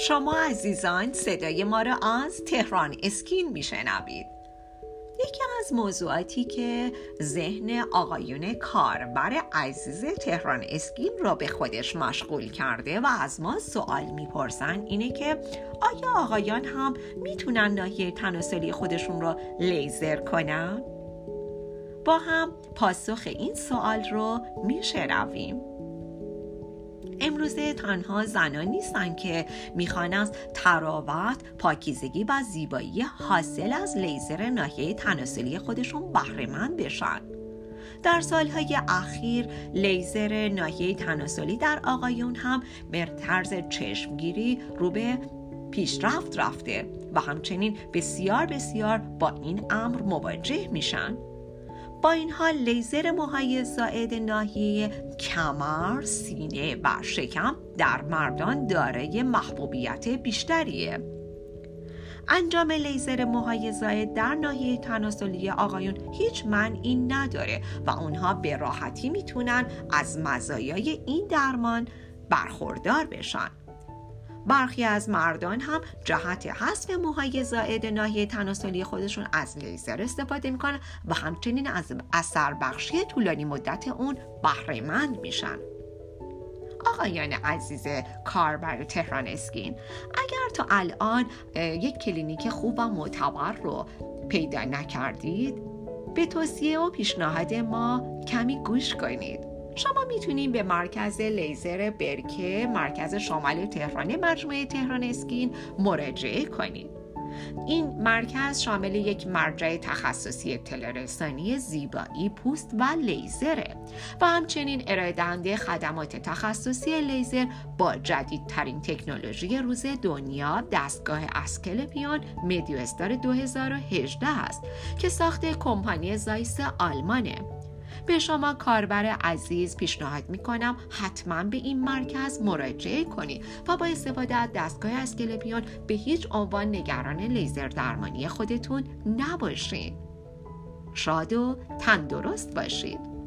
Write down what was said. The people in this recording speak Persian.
شما عزیزان صدای ما را از تهران اسکین میشنوید یکی از موضوعاتی که ذهن آقایون کاربر عزیز تهران اسکین را به خودش مشغول کرده و از ما سوال می‌پرسن اینه که آیا آقایان هم می‌تونن ناحیه تناسلی خودشون را لیزر کنن؟ با هم پاسخ این سوال رو میشنویم امروزه تنها زنان نیستند که می‌خوان از تراوت پاکیزگی و زیبایی حاصل از لیزر ناحیه تناسلی خودشون بهرهمند بشن. در سالهای اخیر لیزر ناحیه تناسلی در آقایون هم به طرز چشمگیری رو به پیشرفت رفته و همچنین بسیار بسیار با این امر مواجه میشن. با این حال لیزر موهای زائد ناحیه کمر، سینه و شکم در مردان دارای محبوبیت بیشتریه. انجام لیزر موهای زائد در ناحیه تناسلی آقایون هیچ منعی نداره و اونها به راحتی می‌تونن از مزایای این درمان برخوردار بشن. برخی از مردان هم جهت حذف موهای زائد ناحیه تناسلی خودشون از لیزر استفاده می‌کنن و همچنین از اثر بخشی طولانی مدت اون بهره‌مند میشن. آقایان عزیز کاربر تهران اسکین اگر تا الان یک کلینیک خوب و معتبر رو پیدا نکردید به توصیه و پیشنهاد ما کمی گوش کنید. شما می‌تونید به مرکز لیزر برکه مرکز شمال تهران مجموعه تهران اسکین مراجعه کنید این مرکز شامل یک مرجع تخصصی اطلاع زیبایی پوست و لیزره و همچنین ارائه دهنده خدمات تخصصی لیزر با جدیدترین تکنولوژی روز دنیا دستگاه اسکلپیون مدیو استار 2018 است که ساخت کمپانی زایس آلمانه. به شما کاربر عزیز پیشنهاد می کنم حتما به این مرکز مراجعه کنید و با استفاده از دستگاه اسکلپیون به هیچ عنوان نگران لیزر درمانی خودتون نباشید. شاد و تندرست باشید.